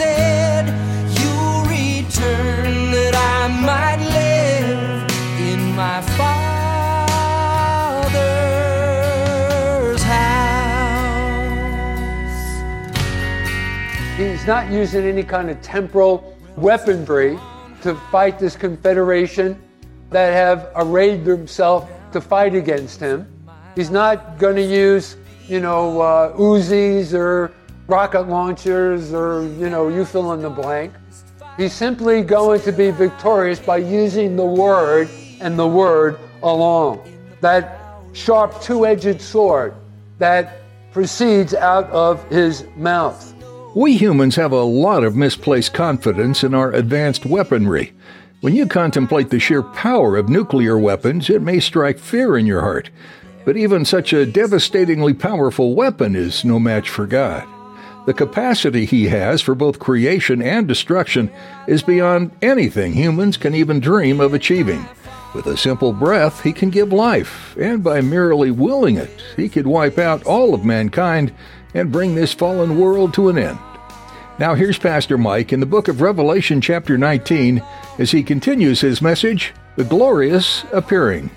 said. You'll return that I might live in my Father's house. He's not using any kind of temporal weaponry to fight this confederation that have arrayed themselves to fight against him. He's not going to use, you know, uh, Uzis or rocket launchers or, you know, you fill in the blank. He's simply going to be victorious by using the word and the word alone. That sharp two edged sword that proceeds out of his mouth. We humans have a lot of misplaced confidence in our advanced weaponry. When you contemplate the sheer power of nuclear weapons, it may strike fear in your heart. But even such a devastatingly powerful weapon is no match for God. The capacity he has for both creation and destruction is beyond anything humans can even dream of achieving. With a simple breath, he can give life, and by merely willing it, he could wipe out all of mankind and bring this fallen world to an end. Now, here's Pastor Mike in the book of Revelation, chapter 19, as he continues his message The Glorious Appearing.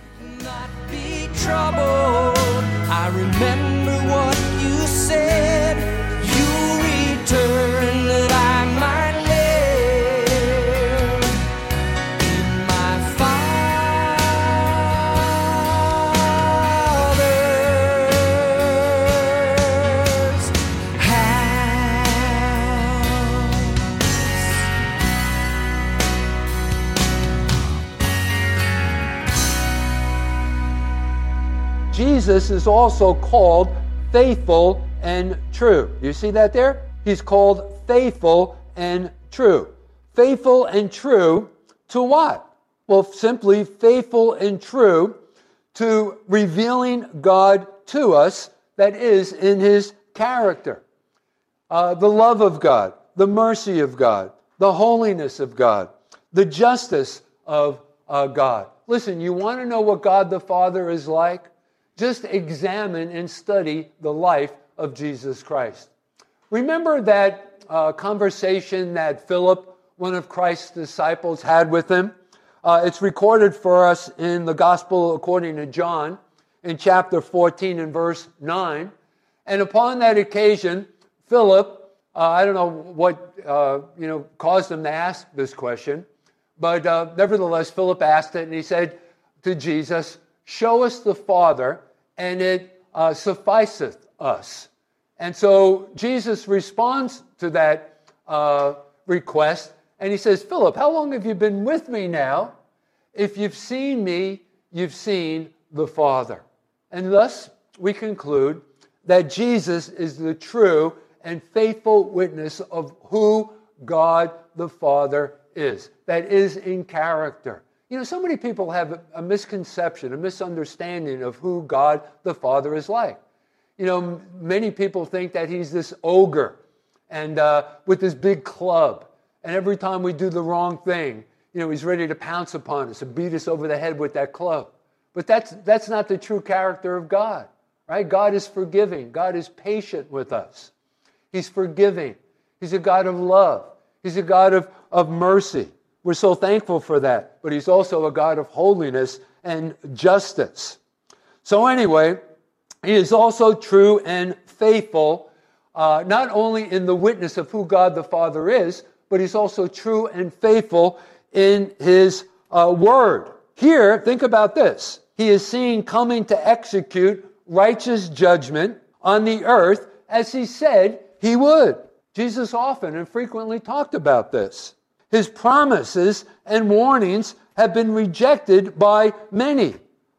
Jesus is also called faithful and true. You see that there? He's called faithful and true. Faithful and true to what? Well, simply faithful and true to revealing God to us that is in his character. Uh, the love of God, the mercy of God, the holiness of God, the justice of uh, God. Listen, you want to know what God the Father is like? Just examine and study the life of Jesus Christ. Remember that uh, conversation that Philip, one of Christ's disciples, had with him? Uh, it's recorded for us in the Gospel according to John in chapter 14 and verse 9. And upon that occasion, Philip, uh, I don't know what uh, you know caused him to ask this question, but uh, nevertheless, Philip asked it, and he said to Jesus, "Show us the Father, and it uh, sufficeth us." And so Jesus responds to that uh, request, and he says, "Philip, how long have you been with me now? If you've seen me, you've seen the Father." And thus, we conclude that Jesus is the true and faithful witness of who God the Father is, that is in character. You know, so many people have a misconception, a misunderstanding of who God the Father is like. You know, many people think that he's this ogre and uh, with this big club, and every time we do the wrong thing, you know, he's ready to pounce upon us and beat us over the head with that club. But that's, that's not the true character of God, right? God is forgiving. God is patient with us. He's forgiving. He's a God of love. He's a God of, of mercy. We're so thankful for that. But He's also a God of holiness and justice. So, anyway, He is also true and faithful, uh, not only in the witness of who God the Father is, but He's also true and faithful in His uh, word. Here, think about this. He is seen coming to execute righteous judgment on the earth as he said he would. Jesus often and frequently talked about this. His promises and warnings have been rejected by many,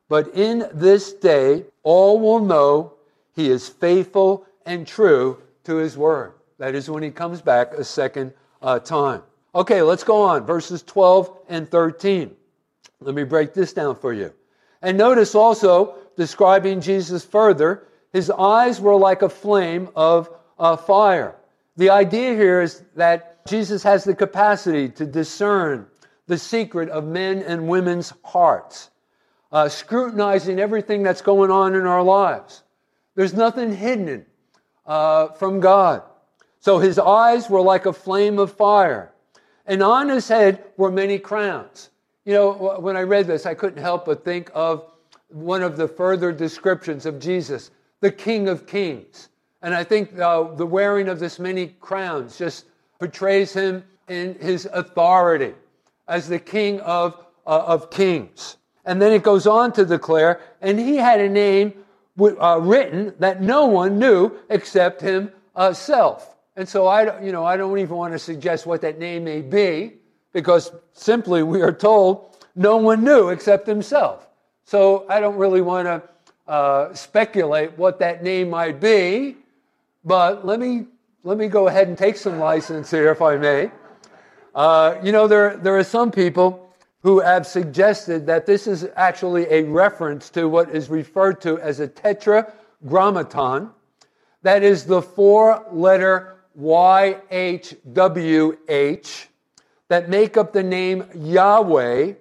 but in this day all will know he is faithful and true to his word. That is when he comes back a second uh, time. Okay, let's go on. Verses 12 and 13. Let me break this down for you. And notice also, describing Jesus further, his eyes were like a flame of uh, fire. The idea here is that Jesus has the capacity to discern the secret of men and women's hearts, uh, scrutinizing everything that's going on in our lives. There's nothing hidden uh, from God. So his eyes were like a flame of fire, and on his head were many crowns. You know, when I read this, I couldn't help but think of one of the further descriptions of Jesus, the King of Kings. And I think uh, the wearing of this many crowns just portrays him in his authority as the King of, uh, of Kings. And then it goes on to declare, and he had a name uh, written that no one knew except himself. And so I, you know, I don't even want to suggest what that name may be, because simply we are told no one knew except himself. So I don't really want to uh, speculate what that name might be, but let me let me go ahead and take some license here, if I may. Uh, you know, there there are some people who have suggested that this is actually a reference to what is referred to as a tetragrammaton. That is the four-letter YHWH that make up the name Yahweh,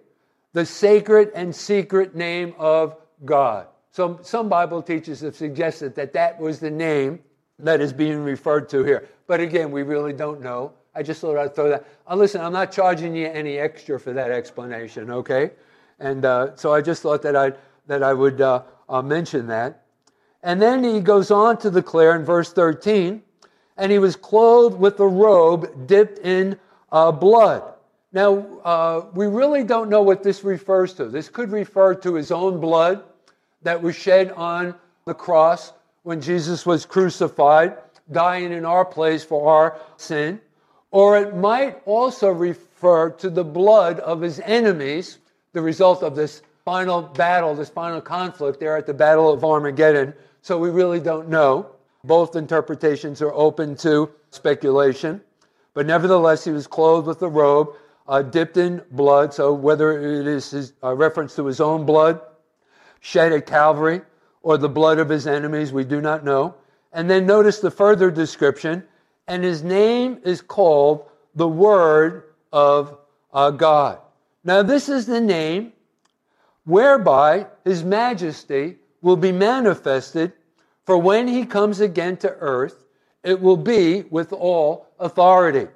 the sacred and secret name of God. So some Bible teachers have suggested that that was the name that is being referred to here. But again, we really don't know. I just thought I'd throw that. Uh, listen, I'm not charging you any extra for that explanation, okay? And uh, so I just thought that I that I would uh, uh mention that. And then he goes on to declare in verse 13, and he was clothed with a robe dipped in uh, blood. Now, uh, we really don't know what this refers to. This could refer to his own blood that was shed on the cross when Jesus was crucified, dying in our place for our sin. Or it might also refer to the blood of his enemies, the result of this final battle, this final conflict there at the Battle of Armageddon. So we really don't know. Both interpretations are open to speculation. But nevertheless, he was clothed with a robe uh, dipped in blood. So whether it is a reference to his own blood shed at Calvary or the blood of his enemies, we do not know. And then notice the further description. And his name is called the Word of uh, God. Now, this is the name whereby his majesty will be manifested, for when he comes again to earth, it will be with all authority.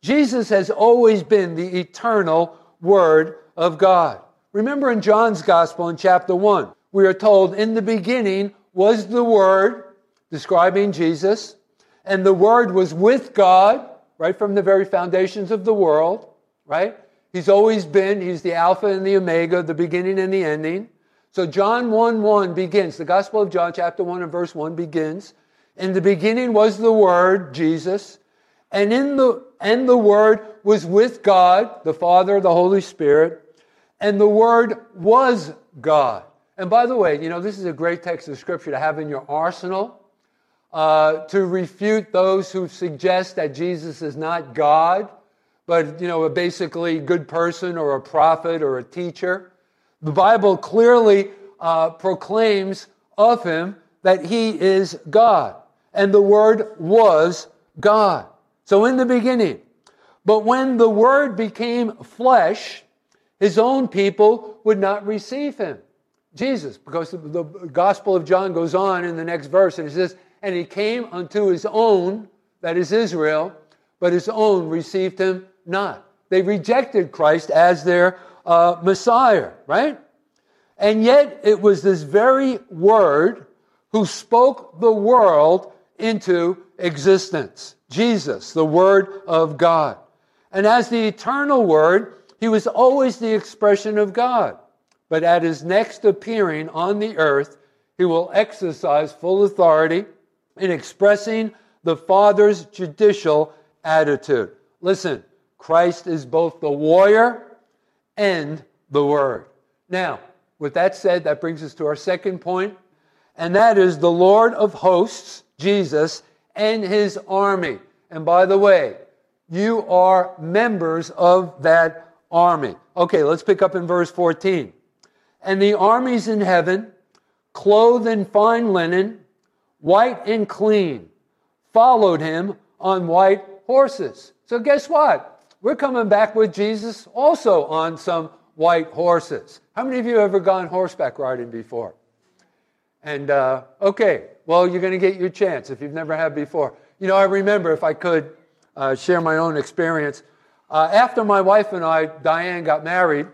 Jesus has always been the eternal Word of God. Remember in John's Gospel in chapter 1, we are told, In the beginning was the Word, describing Jesus, and the Word was with God, right from the very foundations of the world, right? He's always been, He's the Alpha and the Omega, the beginning and the ending. So John 1 1 begins, the Gospel of John, chapter 1 and verse 1 begins. In the beginning was the Word, Jesus, and in the and the Word was with God, the Father, the Holy Spirit, and the Word was God. And by the way, you know, this is a great text of Scripture to have in your arsenal uh, to refute those who suggest that Jesus is not God, but, you know, a basically good person or a prophet or a teacher. The Bible clearly uh, proclaims of him that he is God and the Word was God. So in the beginning. But when the Word became flesh, his own people would not receive him. Jesus, because the Gospel of John goes on in the next verse and it says, And he came unto his own, that is Israel, but his own received him not. They rejected Christ as their uh, Messiah, right? And yet it was this very Word who spoke the world into existence. Jesus, the Word of God. And as the eternal Word, he was always the expression of God. But at his next appearing on the earth, he will exercise full authority in expressing the Father's judicial attitude. Listen, Christ is both the warrior and the Word. Now, with that said, that brings us to our second point, and that is the Lord of hosts Jesus, and his army. And by the way, you are members of that army. Okay, let's pick up in verse 14. And the armies in heaven, clothed in fine linen, white and clean, followed him on white horses. So, guess what? We're coming back with Jesus also on some white horses. How many of you have ever gone horseback riding before? And, uh, okay, well, you're going to get your chance if you've never had before. You know, I remember, if I could uh, share my own experience, uh, after my wife and I, Diane, got married,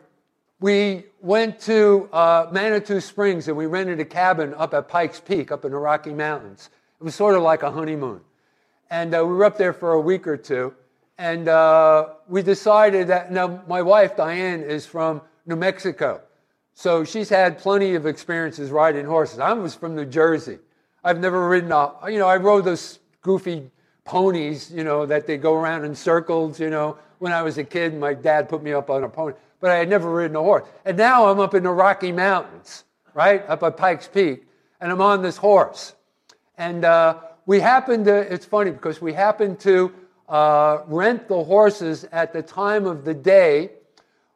we went to uh, Manitou Springs and we rented a cabin up at Pikes Peak, up in the Rocky Mountains. It was sort of like a honeymoon. And uh, we were up there for a week or two. And uh, we decided that, now, my wife, Diane, is from New Mexico. So she's had plenty of experiences riding horses. I was from New Jersey. I've never ridden a, you know, I rode those goofy ponies, you know, that they go around in circles, you know. When I was a kid, my dad put me up on a pony, but I had never ridden a horse. And now I'm up in the Rocky Mountains, right, up at Pikes Peak, and I'm on this horse. And uh, we happened to, it's funny because we happened to uh, rent the horses at the time of the day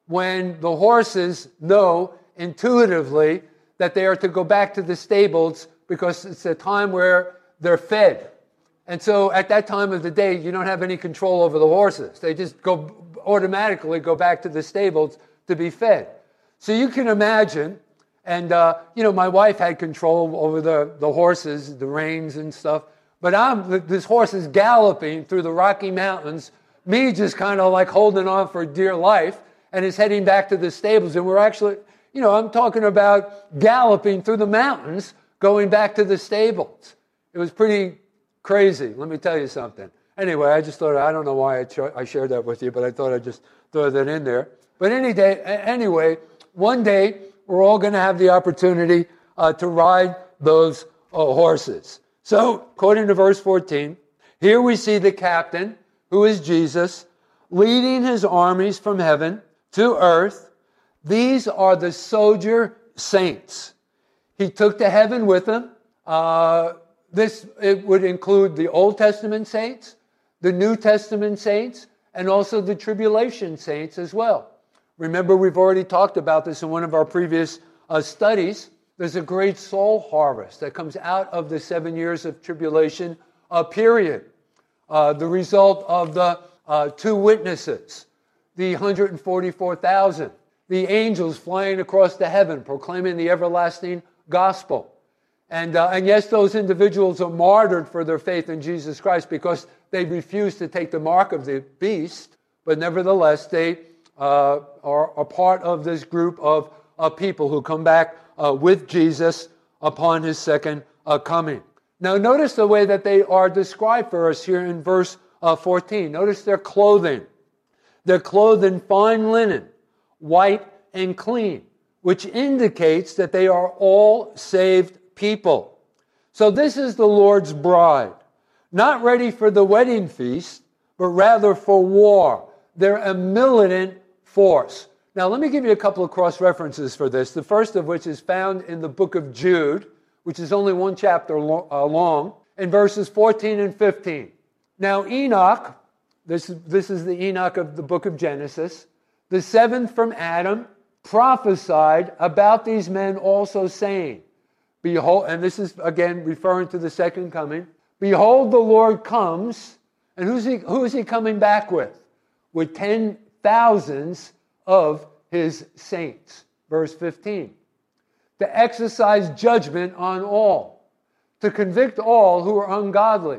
when the horses know intuitively that they are to go back to the stables because it's a time where they're fed. And so at that time of the day, you don't have any control over the horses. They just go automatically go back to the stables to be fed. So you can imagine, and uh, you know, my wife had control over the, the horses, the reins and stuff. But I'm this horse is galloping through the Rocky Mountains, me just kind of like holding on for dear life, and is heading back to the stables. And we're actually, you know, I'm talking about galloping through the mountains, going back to the stables. It was pretty Crazy, let me tell you something. Anyway, I just thought, I don't know why I, I shared that with you, but I thought I'd just throw that in there. But any day, anyway, one day we're all going to have the opportunity uh, to ride those uh, horses. So, according to verse 14, here we see the captain, who is Jesus, leading his armies from heaven to earth. These are the soldier saints. He took to heaven with him. Uh, this it would include the Old Testament saints, the New Testament saints, and also the tribulation saints as well. Remember, we've already talked about this in one of our previous uh, studies. There's a great soul harvest that comes out of the seven years of tribulation uh, period. Uh, the result of the uh, two witnesses, the 144,000, the angels flying across the heaven proclaiming the everlasting gospel. And, uh, and yes, those individuals are martyred for their faith in Jesus Christ because they refuse to take the mark of the beast, but nevertheless, they uh, are a part of this group of, of people who come back uh, with Jesus upon his second uh, coming. Now, notice the way that they are described for us here in verse uh, 14. Notice their clothing. They're clothed in fine linen, white and clean, which indicates that they are all saved people. So this is the Lord's bride, not ready for the wedding feast, but rather for war. They're a militant force. Now, let me give you a couple of cross references for this. The first of which is found in the book of Jude, which is only one chapter uh, long, in verses 14 and 15. Now, Enoch, this, this is the Enoch of the book of Genesis, the seventh from Adam, prophesied about these men also, saying, Behold, and this is again referring to the second coming. Behold, the Lord comes, and who's he, who is he coming back with? With ten thousands of his saints. Verse 15. To exercise judgment on all, to convict all who are ungodly,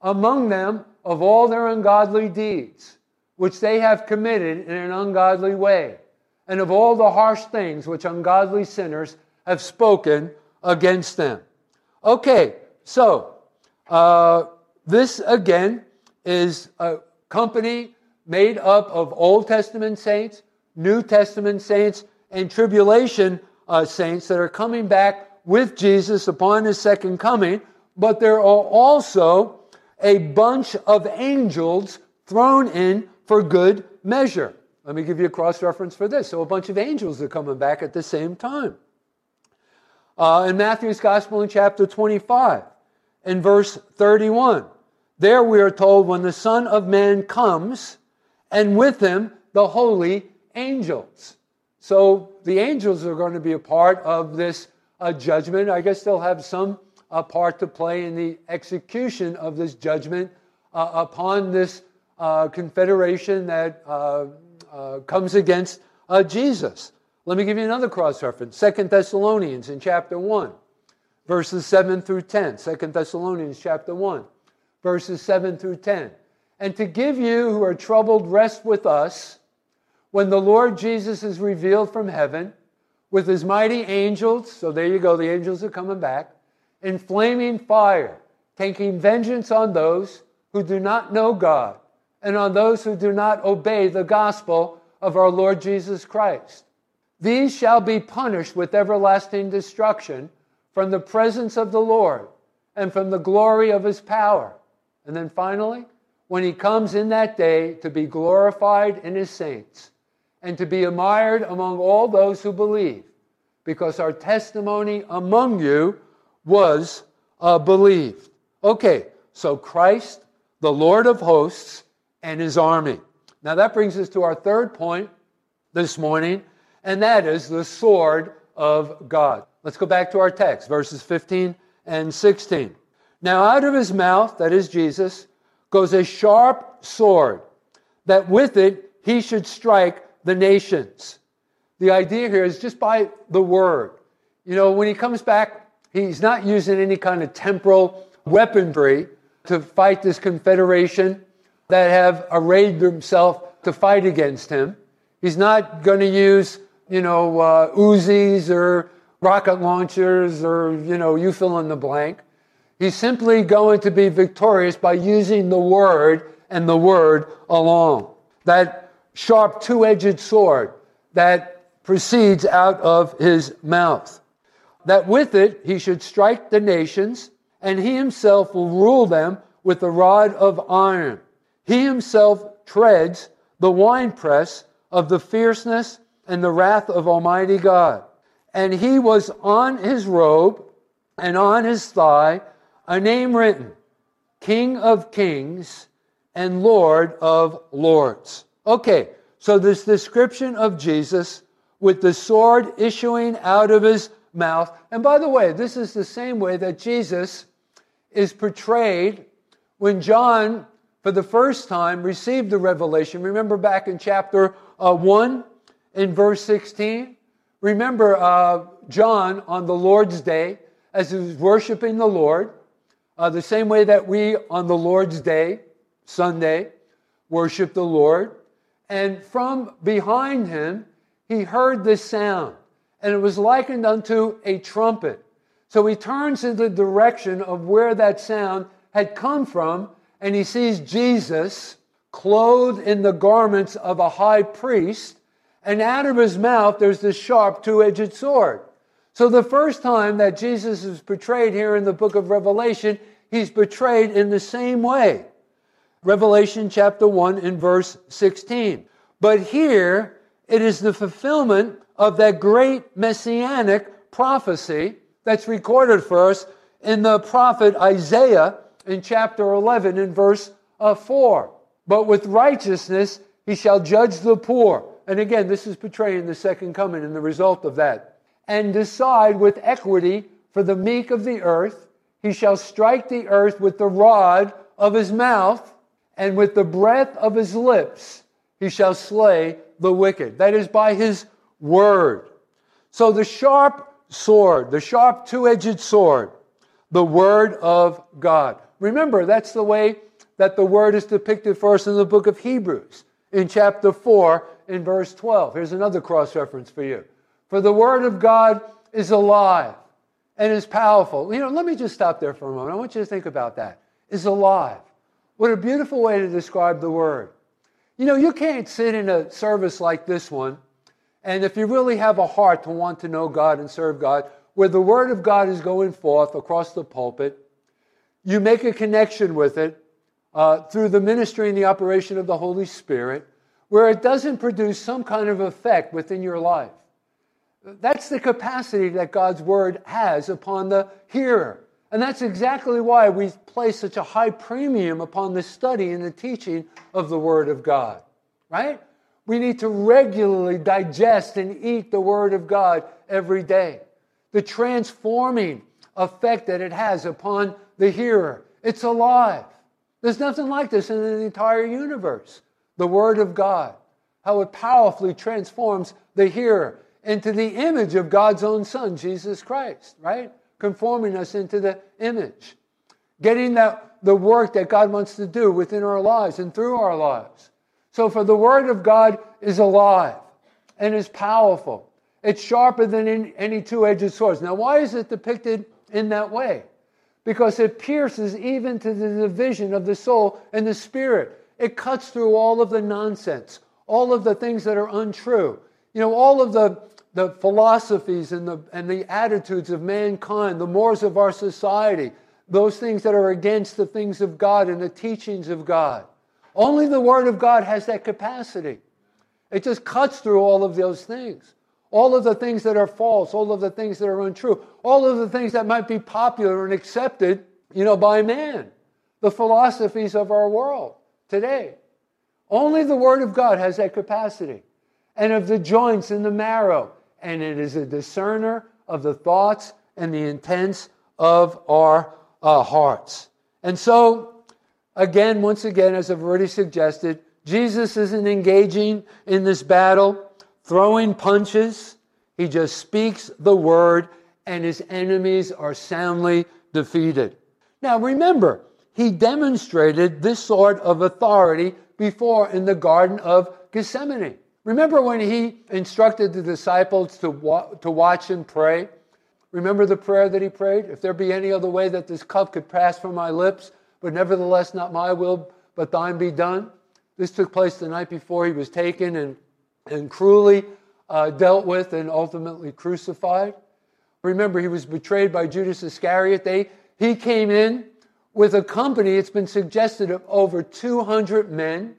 among them of all their ungodly deeds, which they have committed in an ungodly way, and of all the harsh things which ungodly sinners have spoken against them. Okay, so uh, this again is a company made up of Old Testament saints, New Testament saints, and tribulation uh, saints that are coming back with Jesus upon his second coming, but there are also a bunch of angels thrown in for good measure. Let me give you a cross reference for this. So, a bunch of angels are coming back at the same time uh, in Matthew's Gospel in chapter 25, in verse 31. There we are told when the Son of Man comes, and with him the holy angels. So the angels are going to be a part of this uh, judgment. I guess they'll have some uh, part to play in the execution of this judgment uh, upon this uh, confederation that uh, uh, comes against Jesus. Let me give you another cross reference. Second Thessalonians in chapter 1, verses 7 through 10. Second Thessalonians chapter 1, verses 7 through 10. And to give you who are troubled rest with us when the Lord Jesus is revealed from heaven with his mighty angels. So there you go, the angels are coming back. In flaming fire, taking vengeance on those who do not know God and on those who do not obey the gospel of our Lord Jesus Christ. These shall be punished with everlasting destruction from the presence of the Lord and from the glory of his power. And then finally, when he comes in that day to be glorified in his saints and to be admired among all those who believe, because our testimony among you was uh, believed. Okay, so Christ, the Lord of hosts, and his army. Now that brings us to our third point this morning, and that is the sword of God. Let's go back to our text, verses 15 and 16. Now, out of his mouth, that is Jesus, goes a sharp sword, that with it he should strike the nations. The idea here is just by the word. You know, when he comes back, he's not using any kind of temporal weaponry to fight this confederation that have arrayed themselves to fight against him. He's not going to use you know, uh, Uzis or rocket launchers or, you know, you fill in the blank. He's simply going to be victorious by using the word and the word alone. That sharp two edged sword that proceeds out of his mouth. That with it he should strike the nations, and he himself will rule them with a rod of iron. He himself treads the winepress of the fierceness and the wrath of Almighty God. And he was on his robe and on his thigh a name written King of Kings and Lord of Lords. Okay, so this description of Jesus with the sword issuing out of his mouth. And by the way, this is the same way that Jesus is portrayed when John, for the first time, received the revelation. Remember back in chapter uh, 1? In verse 16. Remember uh, John on the Lord's day, as he was worshiping the Lord, uh, the same way that we on the Lord's day, Sunday, worship the Lord. And from behind him, he heard this sound, and it was likened unto a trumpet. So he turns in the direction of where that sound had come from, and he sees Jesus clothed in the garments of a high priest and out of his mouth there's this sharp two edged sword. So the first time that Jesus is portrayed here in the book of Revelation, he's portrayed in the same way. Revelation chapter 1 in verse 16. But here it is the fulfillment of that great messianic prophecy that's recorded for us in the prophet Isaiah in chapter 11 in verse uh, 4. But with righteousness he shall judge the poor and again, this is portraying the second coming and the result of that. And decide with equity for the meek of the earth. He shall strike the earth with the rod of his mouth, and with the breath of his lips he shall slay the wicked. That is by his word. So the sharp sword, the sharp two edged sword, the word of God. Remember, that's the way that the word is depicted for us in the book of Hebrews in chapter 4 in verse 12. Here's another cross reference for you. For the word of God is alive and is powerful. You know, let me just stop there for a moment. I want you to think about that. Is alive. What a beautiful way to describe the word. You know, you can't sit in a service like this one, and if you really have a heart to want to know God and serve God, where the word of God is going forth across the pulpit, you make a connection with it uh, through the ministry and the operation of the Holy Spirit where it doesn't produce some kind of effect within your life. That's the capacity that God's word has upon the hearer And that's exactly why we place such a high premium upon the study and the teaching of the Word of God, right? We need to regularly digest and eat the Word of God every day. The transforming effect that it has upon the hearer. It's alive. There's nothing like this in the entire universe. The Word of God, how it powerfully transforms the hearer into the image of God's own Son, Jesus Christ, right? Conforming us into the image. Getting that, the work that God wants to do within our lives and through our lives. So, for the Word of God is alive and is powerful. It's sharper than any two edged sword. Now, why is it depicted in that way? Because it pierces even to the division of the soul and the spirit. It cuts through all of the nonsense, all of the things that are untrue. You know, all of the, the philosophies and the, and the attitudes of mankind, the mores of our society, those things that are against the things of God and the teachings of God. Only the Word of God has that capacity. It just cuts through all of those things. All of the things that are false, all of the things that are untrue, all of the things that might be popular and accepted, you know, by man. The philosophies of our world today. Only the Word of God has that capacity. And of the joints and the marrow. And it is a discerner of the thoughts and the intents of our uh, hearts. And so, again, once again, as I've already suggested, Jesus isn't engaging in this battle, throwing punches. He just speaks the word, and his enemies are soundly defeated. Now, remember, he demonstrated this sort of authority before in the Garden of Gethsemane. Remember when he instructed the disciples to, wa- to watch and pray? Remember the prayer that he prayed? If there be any other way that this cup could pass from my lips, but nevertheless not my will, but thine be done. This took place the night before he was taken and, and cruelly uh, dealt with and ultimately crucified. Remember, he was betrayed by Judas Iscariot. They, he came in with a company, it's been suggested, of over 200 men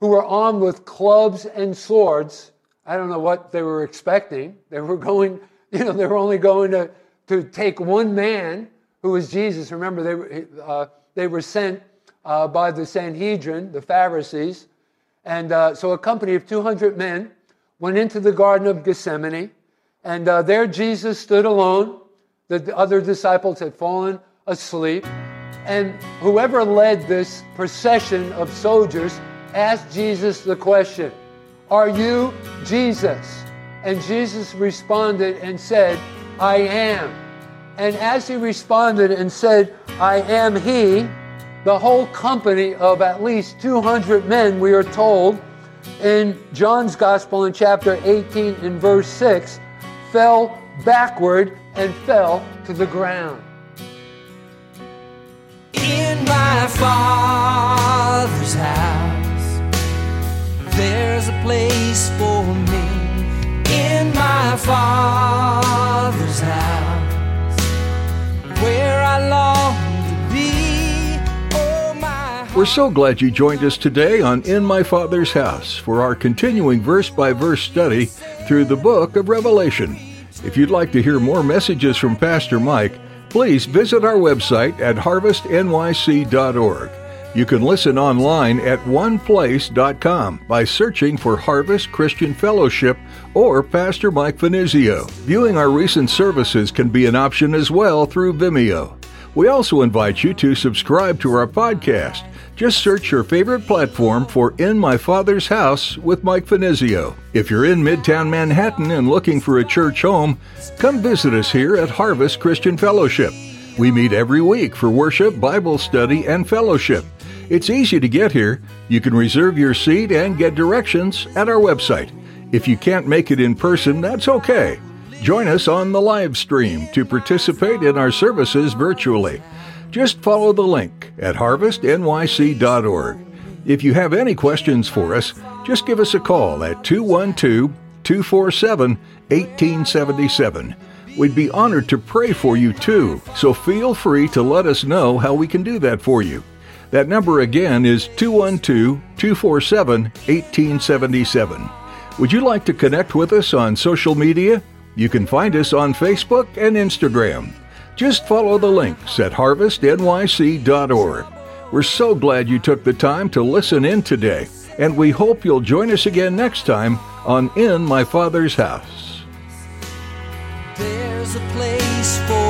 who were armed with clubs and swords. I don't know what they were expecting. They were going, you know, they were only going to, to take one man who was Jesus. Remember, they were, uh, they were sent uh, by the Sanhedrin, the Pharisees. And uh, so a company of 200 men went into the Garden of Gethsemane. And uh, there Jesus stood alone. The other disciples had fallen asleep. And whoever led this procession of soldiers asked Jesus the question, Are you Jesus? And Jesus responded and said, I am. And as he responded and said, I am he, the whole company of at least 200 men, we are told in John's Gospel in chapter 18 and verse 6, fell backward and fell to the ground. In my father's house, there's a place for me. In my father's house, where I long to be. Oh, We're so glad you joined us today on In My Father's House for our continuing verse by verse study through the book of Revelation. If you'd like to hear more messages from Pastor Mike, please visit our website at harvestnyc.org. You can listen online at oneplace.com by searching for Harvest Christian Fellowship or Pastor Mike Finizio. Viewing our recent services can be an option as well through Vimeo. We also invite you to subscribe to our podcast. Just search your favorite platform for In My Father's House with Mike Finizio. If you're in Midtown Manhattan and looking for a church home, come visit us here at Harvest Christian Fellowship. We meet every week for worship, Bible study, and fellowship. It's easy to get here. You can reserve your seat and get directions at our website. If you can't make it in person, that's okay. Join us on the live stream to participate in our services virtually. Just follow the link at harvestnyc.org. If you have any questions for us, just give us a call at 212 247 1877. We'd be honored to pray for you too, so feel free to let us know how we can do that for you. That number again is 212 247 1877. Would you like to connect with us on social media? You can find us on Facebook and Instagram. Just follow the links at harvestnyc.org. We're so glad you took the time to listen in today, and we hope you'll join us again next time on In My Father's House. There's a place for